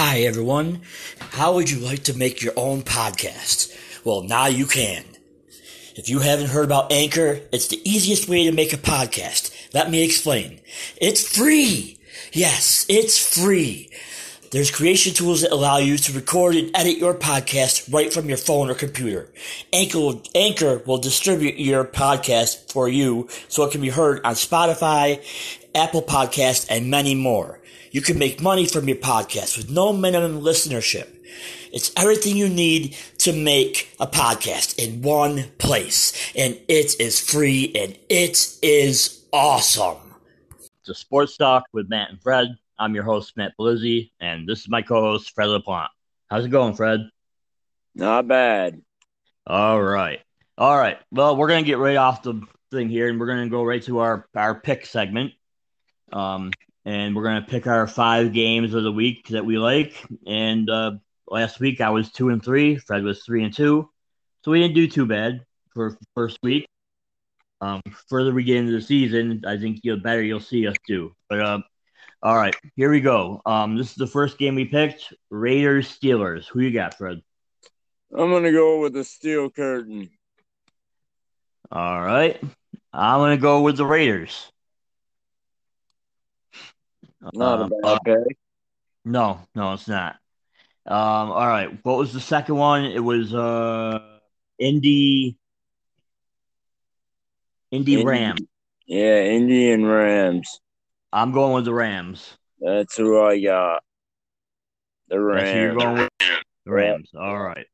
Hi, everyone. How would you like to make your own podcast? Well, now you can. If you haven't heard about Anchor, it's the easiest way to make a podcast. Let me explain. It's free. Yes, it's free. There's creation tools that allow you to record and edit your podcast right from your phone or computer. Anchor will, Anchor will distribute your podcast for you so it can be heard on Spotify, Apple Podcast, and many more. You can make money from your podcast with no minimum listenership. It's everything you need to make a podcast in one place. And it is free and it is awesome. It's a sports talk with Matt and Fred. I'm your host, Matt Polizzi, and this is my co-host, Fred LaPlante. How's it going, Fred? Not bad. All right. All right. Well, we're gonna get right off the thing here, and we're gonna go right to our our pick segment. Um, and we're gonna pick our five games of the week that we like. And uh, last week I was two and three. Fred was three and two, so we didn't do too bad for first week. Um, further we get into the season, I think the better you'll see us do. But uh, all right, here we go. Um, this is the first game we picked: Raiders Steelers. Who you got, Fred? I'm gonna go with the steel curtain. All right, I'm gonna go with the Raiders. Not Um, a bad pick. No, no, it's not. Um, all right. What was the second one? It was uh Indy Indy Indy. Ram. Yeah, Indian Rams. I'm going with the Rams. That's who I got. The who you're Rams. going with? The Rams. All right.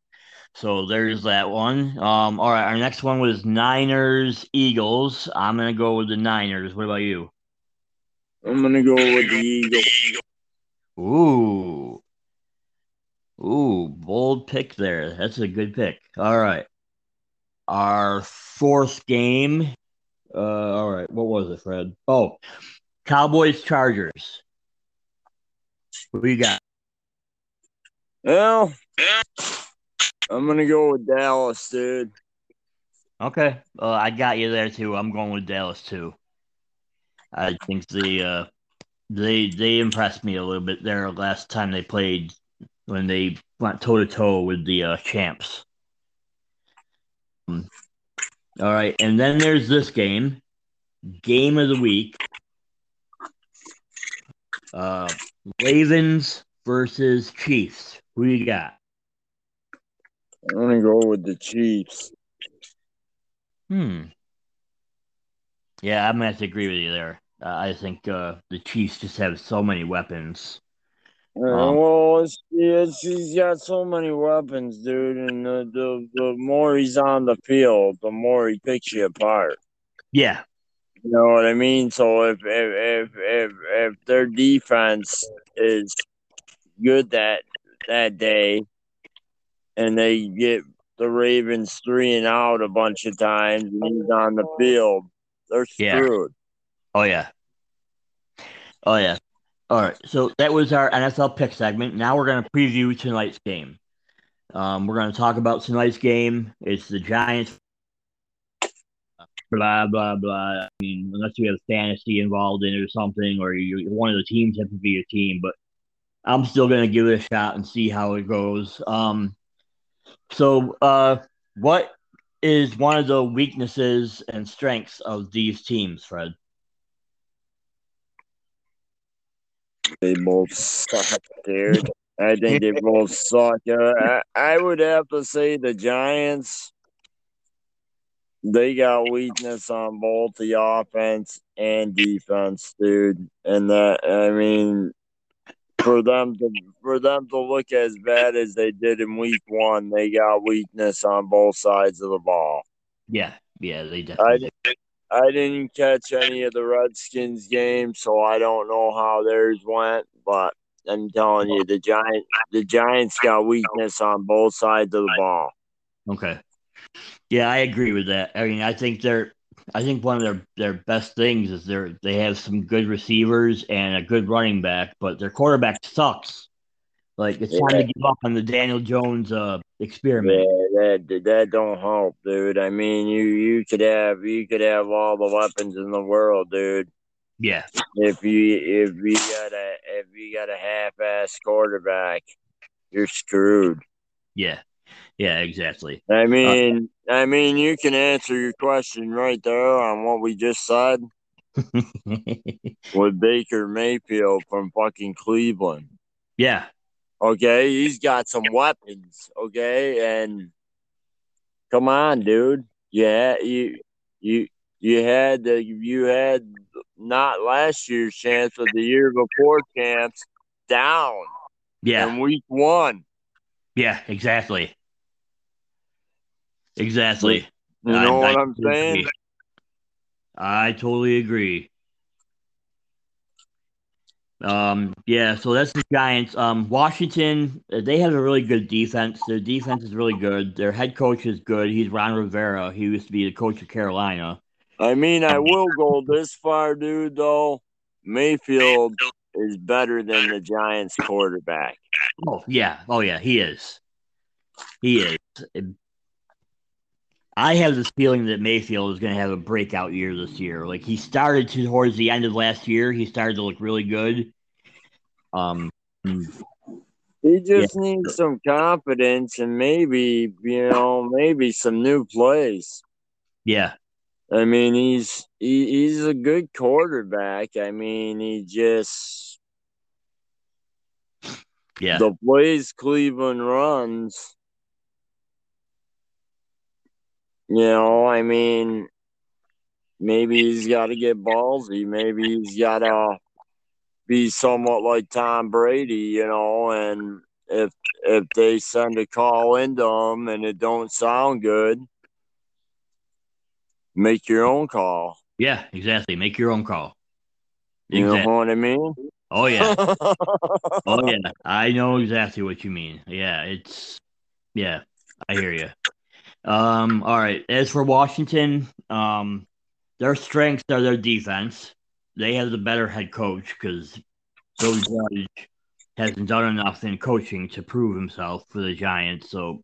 So there's that one. Um, all right, our next one was Niners Eagles. I'm gonna go with the Niners. What about you? I'm gonna go with the Eagles. Ooh. Ooh, bold pick there. That's a good pick. All right. Our fourth game. Uh all right. What was it, Fred? Oh, Cowboys Chargers. What do you got? Well, I'm gonna go with Dallas, dude. Okay. Uh, I got you there too. I'm going with Dallas too. I think the uh they they impressed me a little bit there last time they played when they went toe to toe with the uh, champs. Um, all right, and then there's this game, game of the week. Uh, Ravens versus Chiefs. Who you got? I'm gonna go with the Chiefs. Hmm. Yeah, I'm gonna have to agree with you there. Uh, I think uh, the Chiefs just have so many weapons. Um, well, it's, it's, he's got so many weapons, dude, and the, the the more he's on the field, the more he picks you apart. Yeah, You know what I mean? So if if if if, if their defense is good that that day, and they get the Ravens three and out a bunch of times, and he's on the field, they're Yeah. Oh yeah. Oh yeah. All right. So that was our NFL pick segment. Now we're gonna preview tonight's game. Um, we're gonna talk about tonight's game. It's the Giants. Blah blah blah. I mean, unless you have fantasy involved in it or something, or you one of the teams have to be your team, but I'm still gonna give it a shot and see how it goes. Um, so uh, what is one of the weaknesses and strengths of these teams, Fred? They both suck, dude. I think they both suck. Uh, I, I would have to say the Giants. They got weakness on both the offense and defense, dude. And that I mean, for them to for them to look as bad as they did in Week One, they got weakness on both sides of the ball. Yeah, yeah, they I definitely. didn't, I didn't catch any of the Redskins games, so I don't know how theirs went. But I'm telling you, the Giant, the Giants got weakness on both sides of the ball. Okay. Yeah, I agree with that. I mean, I think they're I think one of their, their best things is they're they have some good receivers and a good running back, but their quarterback sucks. Like it's time to give up on the Daniel Jones uh experiment. Yeah, that that don't help, dude. I mean, you you could have you could have all the weapons in the world, dude. Yeah, If you if you got a if you got a half ass quarterback, you're screwed. yeah, yeah, exactly. I mean, I mean, you can answer your question right there on what we just said with Baker Mayfield from fucking Cleveland. yeah, Okay, he's got some weapons. Okay, and come on, dude. Yeah, you you you had the you had not last year's chance, but the year before chance down yeah, in week one. yeah, exactly. Exactly. You know I what I'm totally saying? I totally agree. Um, yeah, so that's the Giants. Um, Washington, uh, they have a really good defense. Their defense is really good. Their head coach is good. He's Ron Rivera. He used to be the coach of Carolina. I mean, I will go this far, dude. Though Mayfield is better than the Giants quarterback. Oh yeah, oh yeah, he is. He is. I have this feeling that Mayfield is going to have a breakout year this year. Like he started towards the end of last year, he started to look really good. Um, He just needs some confidence and maybe you know maybe some new plays. yeah, I mean, he's he, he's a good quarterback. I mean, he just yeah, the plays Cleveland runs. You know, I mean, maybe he's got to get ballsy. Maybe he's got to be somewhat like Tom Brady. You know, and if if they send a call into him and it don't sound good, make your own call. yeah, exactly. Make your own call. You Exactly. know what I mean? Oh yeah. Oh yeah. I know exactly what you mean. Yeah, it's yeah, I hear you. Um, all right. As for Washington, um, their strengths are their defense. They have the better head coach because Bill Judge hasn't done enough in coaching to prove himself for the Giants. So,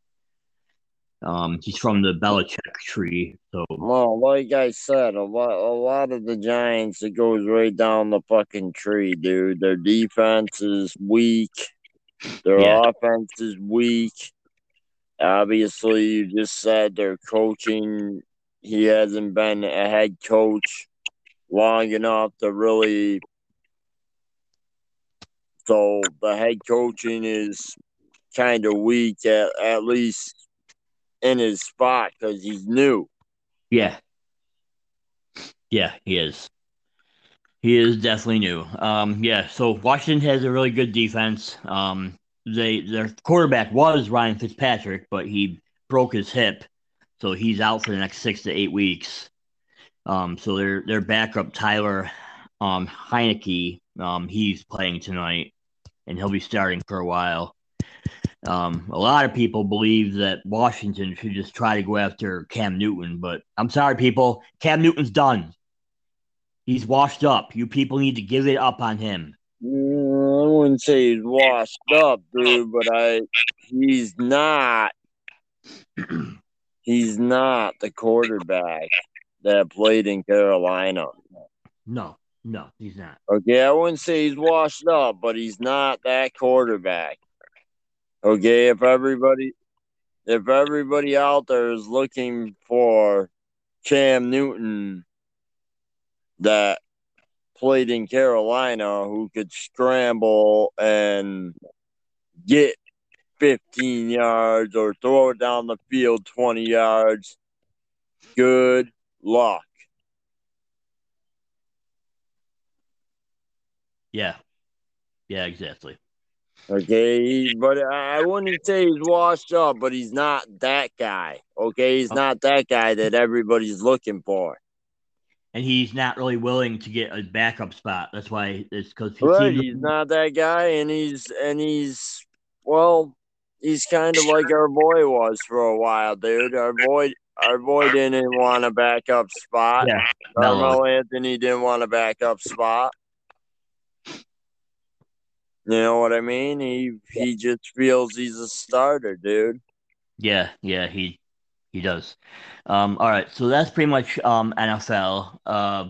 um, he's from the Belichick tree. So Well, like I said, a lot, a lot of the Giants, it goes right down the fucking tree, dude. Their defense is weak. Their Yeah. offense is weak. Obviously, you just said their coaching. He hasn't been a head coach long enough to really. So the head coaching is kind of weak, at, at least in his spot, because he's new. Yeah. Yeah, he is. He is definitely new. Um, yeah, so Washington has a really good defense. Um, they their quarterback was Ryan Fitzpatrick, but he broke his hip, so he's out for the next six to eight weeks. Um, so their their backup Tyler um Heinicke, um, he's playing tonight, and he'll be starting for a while. Um, a lot of people believe that Washington should just try to go after Cam Newton, but I'm sorry, people. Cam Newton's done. He's washed up. You people need to give it up on him. Mm, I wouldn't say he's washed up, dude, but I he's not he's not the quarterback that played in Carolina. No, no, he's not. Okay, I wouldn't say he's washed up, but he's not that quarterback. Okay, if everybody if everybody out there is looking for Cam Newton that played in Carolina who could scramble and get 15 yards or throw it down the field 20 yards, good luck. Yeah, yeah, exactly. Okay, but I I wouldn't say he's washed up, but he's not that guy. Okay, he's oh. not that guy that everybody's looking for. And he's not really willing to get a backup spot. That's why it's because he Right, he's not that guy, and he's and he's well, he's kind of like our boy was for a while, dude. Our boy, our boy didn't want a backup spot. Yeah. Carmelo Anthony didn't want a backup spot. You know what I mean? He he just feels he's a starter, dude. Yeah, yeah, he he does. Um, all right, so that's pretty much um NFL. Uh,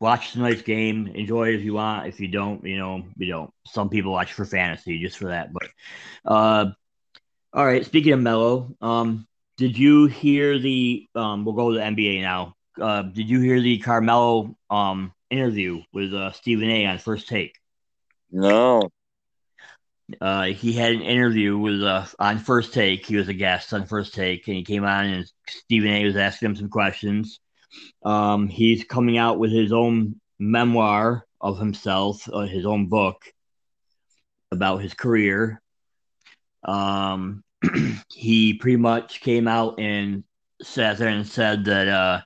watch tonight's game, enjoy it if you want. If you don't, you know, you don't. Some people watch for fantasy just for that. But uh, all right. Speaking of Melo, um, did you hear the? Um, we'll go to the NBA now. Uh, did you hear the Carmelo um interview with uh, Stephen A. on First Take? No. Uh, he had an interview with uh, on First Take. He was a guest on First Take, and he came on, and Stephen A. was asking him some questions. Um, he's coming out with his own memoir of himself, uh, his own book about his career. Um, he pretty much came out and sat there and said that uh,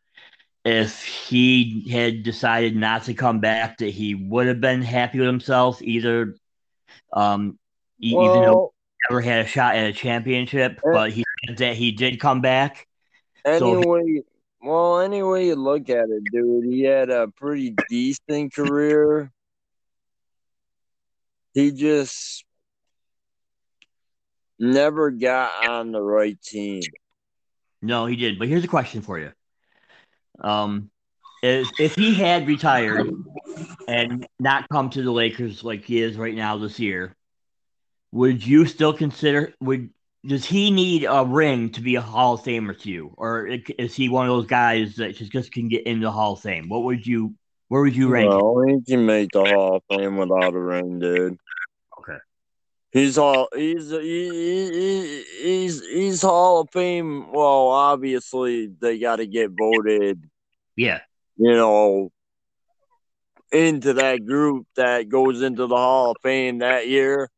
if he had decided not to come back, that he would have been happy with himself, either um, even though he never had a shot at a championship, Uh, but he said that he did come back. so- anyway, well, any way you look at it, dude, he had a pretty decent career. He just never got on the right team. No, he did. But here's a question for you. Um, if if he had retired and not come to the Lakers like he is right now this year, would you still consider would does he need a ring to be a Hall of Famer to you, or is he one of those guys that just, just can get into the Hall of Fame? What would you where would you rank? him? Well, he can make the Hall of Fame without a ring, dude. Okay. He's all he's he, he, he- he's he's Hall of Fame. Well, obviously they got to get voted, Yeah, you know, into that group that goes into the Hall of Fame that year.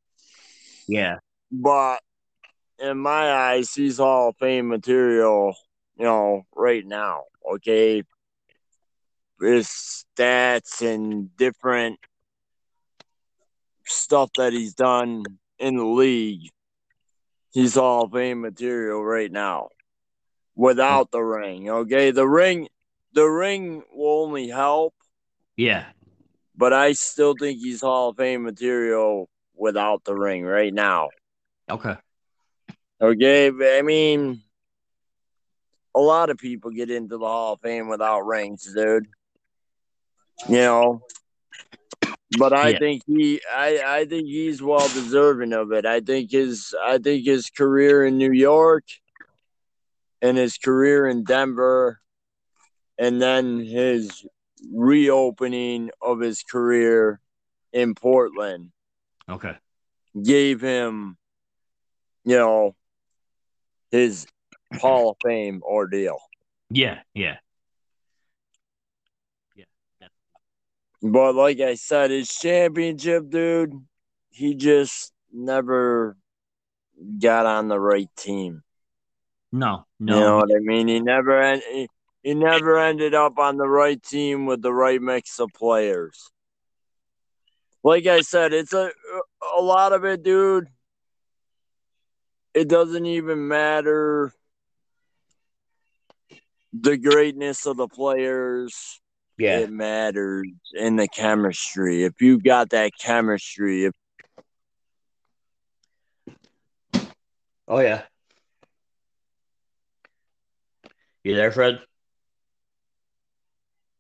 Yeah, But in my eyes, he's Hall of Fame material, you know, right now. Okay. His stats and different stuff that he's done in the league. He's Hall of Fame material right now. Without the ring. Okay. The ring the ring will only help, yeah. but I still think he's Hall of Fame material without the ring right now. Okay. Okay, I mean, a lot of people get into the Hall of Fame without rings, dude. You know, but I Yeah. think he, I, I think he's well deserving of it. I think his, I think his career in New York, and his career in Denver, and then his reopening of his career in Portland Okay. gave him, you know, his Hall of Fame ordeal. Yeah, yeah. Yeah. But like I said, his championship, dude, he just never got on the right team. No, no. You know what I mean? He never he, he never ended up on the right team with the right mix of players. Like I said, it's a a lot of it, dude. It doesn't even matter the greatness of the players. yeah. It matters in the chemistry. If you got that chemistry, if Oh yeah. You there, Fred? I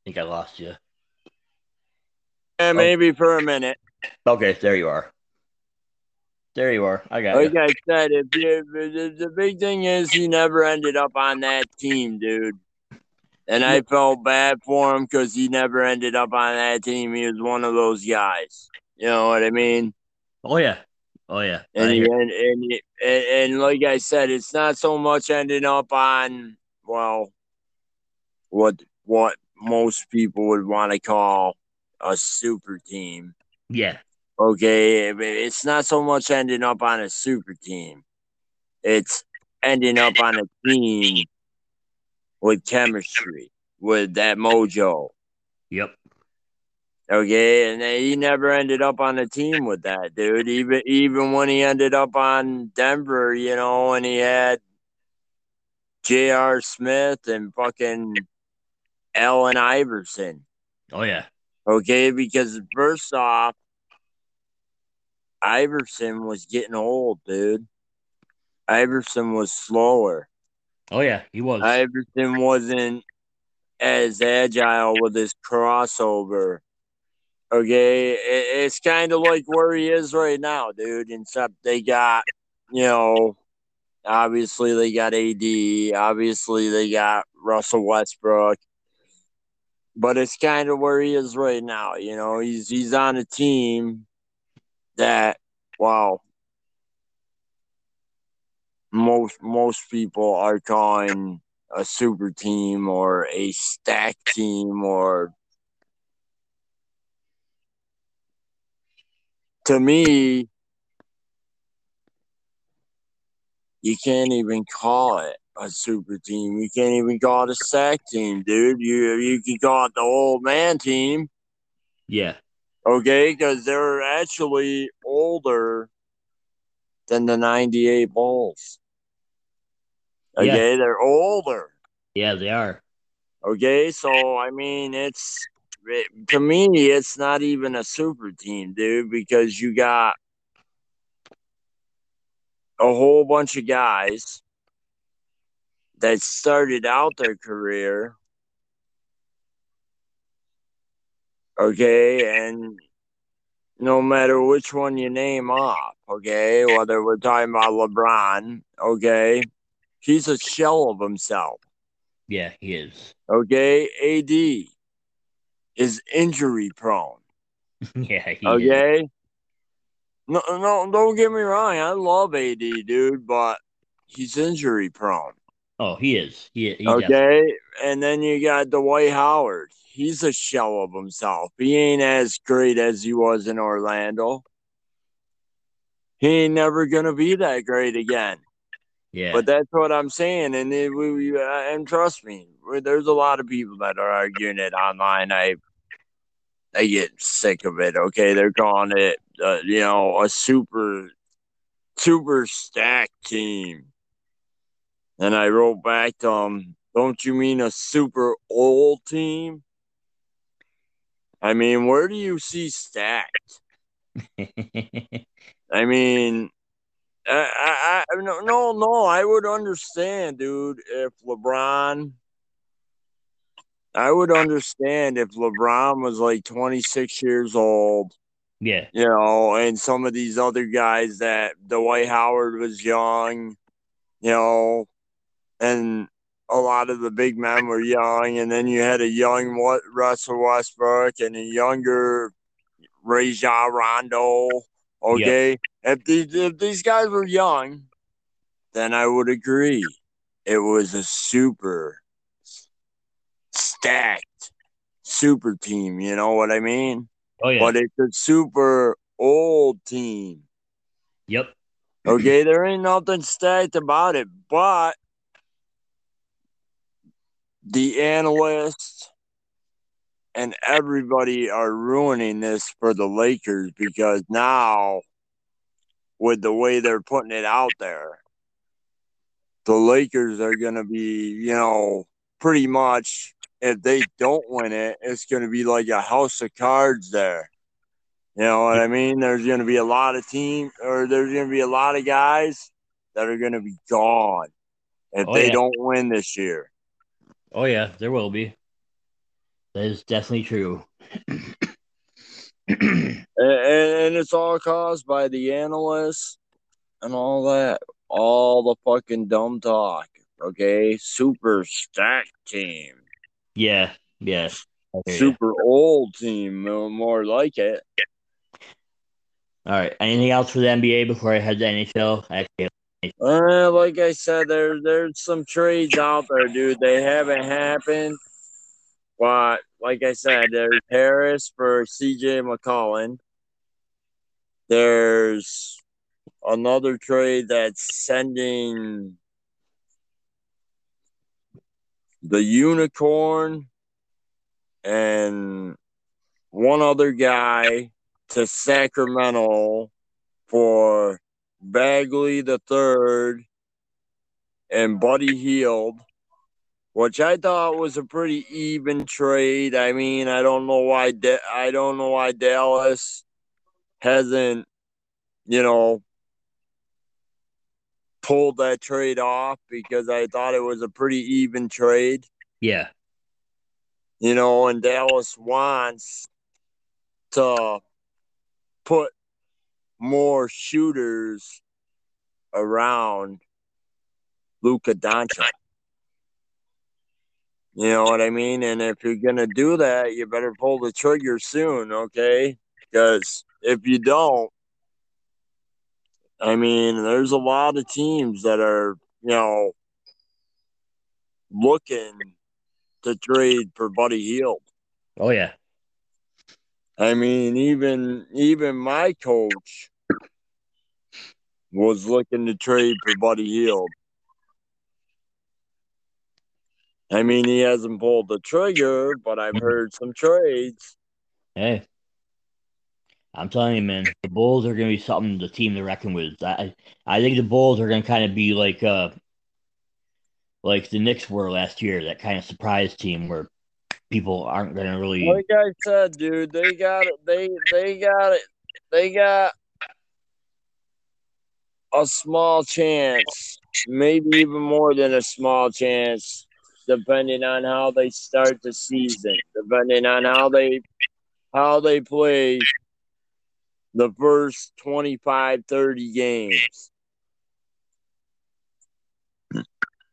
think I lost you. Eh, maybe for a minute. Okay, there you are. There you are. I got Like you. I said, if you, the, the big thing is he never ended up on that team, dude. And I felt bad for him because he never ended up on that team. He was one of those guys. You know what I mean? Oh yeah. Oh yeah. And he, and, and, and and like I said, it's not so much ending up on well, what what most people would want to call a super team. yeah. Okay, it's not so much ending up on a super team. It's ending up on a team with chemistry, with that mojo. Yep. Okay, and he never ended up on a team with that, dude. Even even when he ended up on Denver, you know, and he had J.R. Smith and fucking Allen Iverson. Oh yeah. Okay, because first off, Iverson was getting old, dude. Iverson was slower. Oh yeah. He was. Iverson wasn't as agile with his crossover. Okay, it, it's kind of like where he is right now, dude. Except they got, you know, obviously they got AD, obviously they got Russell Westbrook, but it's kind of where he is right now. You know, he's he's on a team that, wow, most most people are calling a super team or a stack team or to me you can't even call it a super team. You can't even call it a sack team, dude. You you can call it the old man team. Yeah. Okay, because they're actually older than the '98 Bulls. Okay, yeah. they're older. Yeah, they are. Okay, so I mean, it's it, to me, it's not even a super team, dude, because you got a whole bunch of guys that started out their career. Okay, and no matter which one you name off, okay, whether we're talking about LeBron, okay, he's a shell of himself. Yeah, he is. Okay, AD is injury prone. yeah, okay. Is. No, no, don't get me wrong. I love AD, dude, but he's injury prone. Oh, he is. He, he okay, definitely. and then you got Dwight Howard. He's a shell of himself. He ain't as great as he was in Orlando. He ain't never gonna be that great again. Yeah. But that's what I'm saying, and it, we, uh, and trust me, there's a lot of people that are arguing it online. I I get sick of it. Okay, they're calling it, uh, you know, a super super stack team, and I wrote back to them, "Don't you mean a super old team?" I mean, where do you see stacked? I mean, I, I, no, no, no. I would understand, dude, if LeBron. I would understand if LeBron was like 26 years old. Yeah. You know, and some of these other guys that Dwight Howard was young, you know, and a lot of the big men were young, and then you had a young Russell Westbrook and a younger Rajon Rondo. Okay, yep. if these if these guys were young, then I would agree. It was a super stacked super team. You know what I mean? Oh yeah. But it's a super old team. Yep. Okay, there ain't nothing stacked about it, but the analysts and everybody are ruining this for the Lakers because now, with the way they're putting it out there, the Lakers are going to be, you know, pretty much, if they don't win it, it's going to be like a house of cards there. You know what I mean? There's going to be a lot of team, or there's going to be a lot of guys that are going to be gone if oh, they yeah. don't win this year. Oh yeah, there will be. That is definitely true. and, and it's all caused by the analysts and all that, all the fucking dumb talk. Okay, super stack team. Yeah, yeah. Super you. old team, uh, more like it. All right. Anything else for the NBA before I head to NHL? Actually, uh, like I said, there there's some trades out there, dude. They haven't happened. But like I said, there's Harris for CJ McCollum. There's another trade that's sending the unicorn and one other guy to Sacramento for Bagley the third and Buddy Hield which I thought was a pretty even trade. I mean, I don't know why da- I don't know why Dallas hasn't, you know, pulled that trade off because I thought it was a pretty even trade. Yeah. You know, and Dallas wants to put more shooters around Luka Doncic. You know what I mean? And if you're gonna do that, you better pull the trigger soon, okay? Because if you don't, I mean, there's a lot of teams that are, you know, looking to trade for Buddy Hield. Oh yeah. I mean, even even my coach was looking to trade for Buddy Hield. I mean, he hasn't pulled the trigger, but I've heard some trades. Hey, I'm telling you, man, the Bulls are going to be something the team to reckon with. I I think the Bulls are going to kind of be like uh like the Knicks were last year, that kind of surprise team where people aren't going to really. Like I said, dude, they got it. They they got it. They got a small chance, maybe even more than a small chance, depending on how they start the season, depending on how they how they play the first 25, 30 games.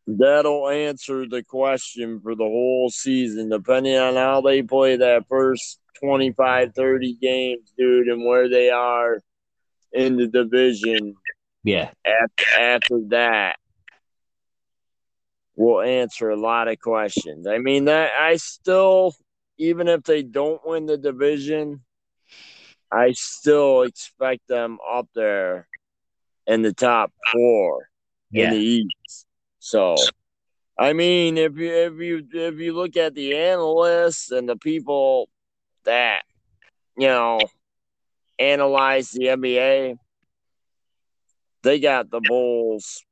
That'll answer the question for the whole season, depending on how they play that first 25, 30 games, dude, and where they are in the division. Yeah. After, after that, will answer a lot of questions. I mean, that I still, even if they don't win the division, I still expect them up there in the top four Yeah. in the East. So, I mean, if you if you if you look at the analysts and the people that you know analyze the NBA, they got the Bulls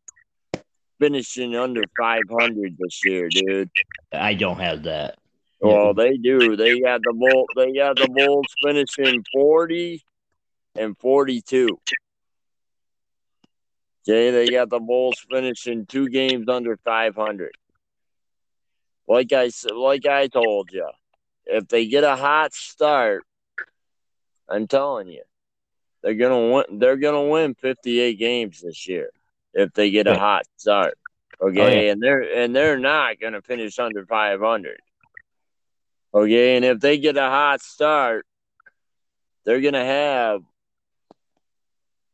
finishing under 500 this year, dude. I don't have that. Well, they do. They got the bull. They got the Bulls finishing 40 and 42. Okay, they got the Bulls finishing two games under 500. Like I said, like I told you, if they get a hot start, I'm telling you, they're gonna win. They're gonna win 58 games this year if they get a hot start. Okay, Oh, yeah. and they're and they're not gonna finish under 500. Okay, and if they get a hot start, they're gonna have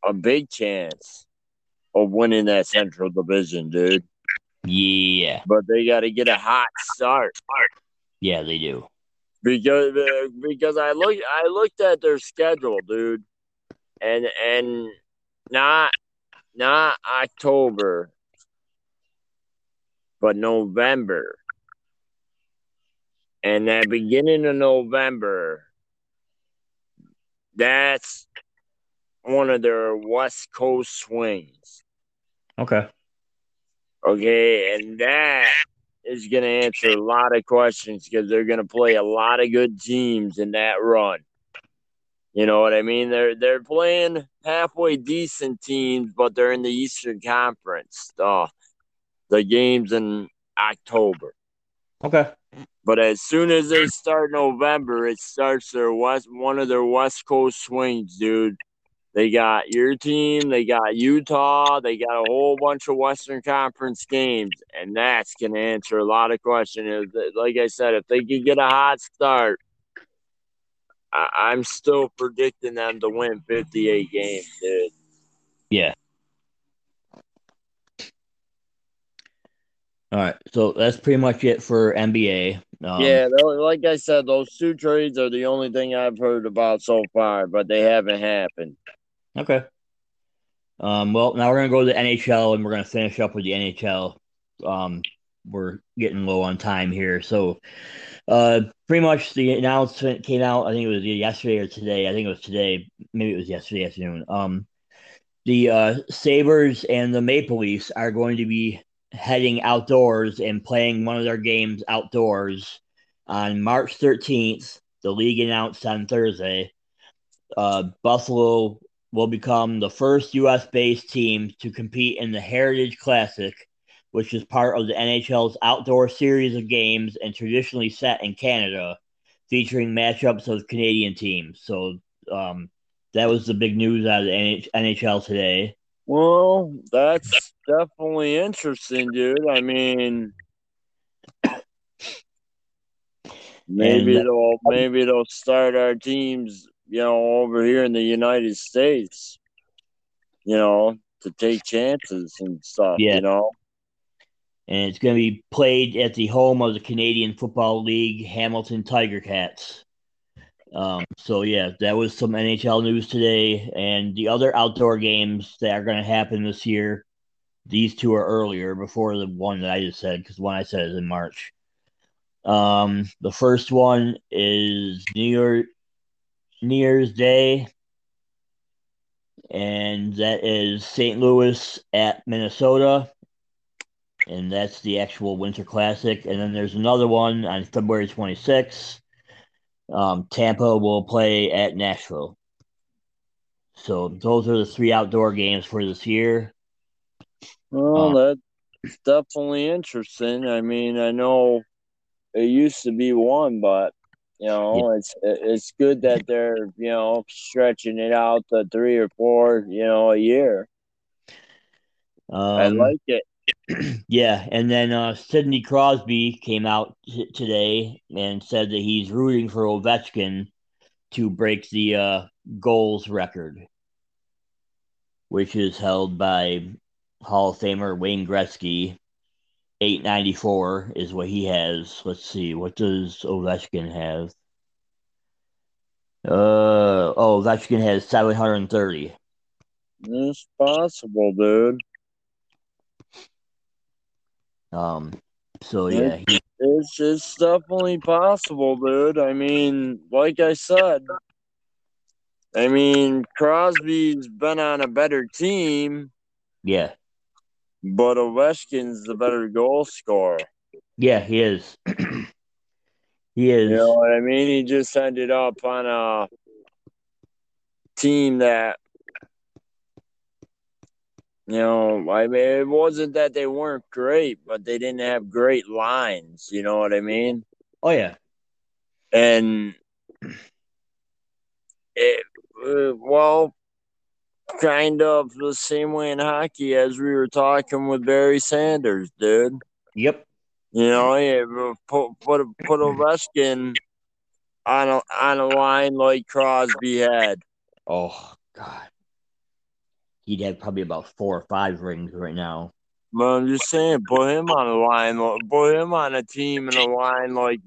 a big chance of winning that Central Division, dude. Yeah. But they got to get a hot start Yeah, they do. because uh, because I look I looked at their schedule, dude, and and not not October, but November. And that beginning of November, that's one of their West Coast swings. Okay. Okay, and that is going to answer a lot of questions because they're going to play a lot of good teams in that run. You know what I mean? They're they're playing halfway decent teams, but they're in the Eastern Conference. Uh, the games in October. Okay. But as soon as they start November, it starts their west one of their West Coast swings, dude. They got your team, they got Utah, they got a whole bunch of Western Conference games, and that's gonna answer a lot of questions. Like I said, if they can get a hot start, I, I'm still predicting them to win 58 games, dude. Yeah. All right. So that's pretty much it for NBA. Um, yeah, like I said, those two trades are the only thing I've heard about so far, but they haven't happened. Okay. Um, well, now we're gonna go to the NHL and we're gonna finish up with the NHL. Um, we're getting low on time here, so uh, pretty much the announcement came out. I think it was yesterday or today. I think it was today. Maybe it was yesterday afternoon. Um, the uh, Sabres and the Maple Leafs are going to be heading outdoors and playing one of their games outdoors on March 13th. The league announced on Thursday. Uh, Buffalo will become the first U.S. based team to compete in the Heritage Classic, which is part of the NHL's outdoor series of games and traditionally set in Canada, featuring matchups of Canadian teams. So um, that was the big news out of the NHL today. Well, that's definitely interesting, dude. I mean, maybe And- they'll maybe they'll start our teams, you know, over here in the United States, you know, to take chances and stuff. Yeah. You know, and it's going to be played at the home of the Canadian Football League Hamilton Tiger Cats. Um, so yeah, that was some NHL news today, and the other outdoor games that are going to happen this year. These two are earlier before the one that I just said because the one I said is in March. Um, the first one is New Year, New Year's Day, and that is St. Louis at Minnesota and that's the actual Winter Classic. And then there's another one on February 26th. Um, Tampa will play at Nashville. So those are the three outdoor games for this year. well, Uh, that's definitely interesting. I mean, I know it used to be one, but you know, it's it's good that they're you know stretching it out to three or four, you know, a year. I Um, like it. yeah, and then uh, Sidney Crosby came out t- today and said that he's rooting for Ovechkin to break the uh, goals record, which is held by Hall of Famer Wayne Gretzky. 894 is what he has. Let's see, what does Ovechkin have? Uh oh, Ovechkin has 730. It's possible, dude. Um, so yeah, he, It's it's definitely possible, dude. I mean, like I said, I mean Crosby's been on a better team, yeah, but Ovechkin's the better goal scorer. yeah, he is. he is. You know what I mean? He just ended up on a team that you know, I mean it wasn't that they weren't great, but they didn't have great lines, you know what I mean? Oh yeah, and it uh, well kind of the same way in hockey as we were talking with Barry Sanders, dude. yep, You know, yeah, put put put Ovechkin on a on a line like Crosby had. Oh God, he'd have probably about four or five rings right now. But I'm just saying, put him on a line, li- put him on a team in a line like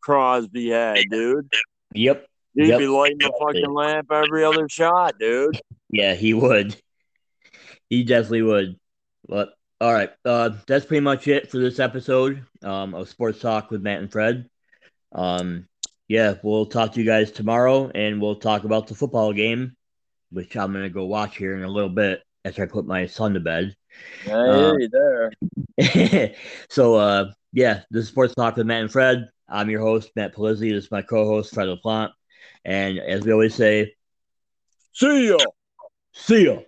Crosby had, dude. Yep. He'd Yep. be lighting the fucking lamp every other shot, dude. Yeah, he would. He definitely would. But all right, uh, that's pretty much it for this episode um, of Sports Talk with Matt and Fred. Um, yeah, we'll talk to you guys tomorrow, and we'll talk about the football game, which I'm gonna go watch here in a little bit after I put my son to bed. I hear you there. so, uh, yeah, this is Sports Talk with Matt and Fred. I'm your host, Matt Polizzi. This is my co-host, Fred LaPlante. And as we always say, See ya. See ya.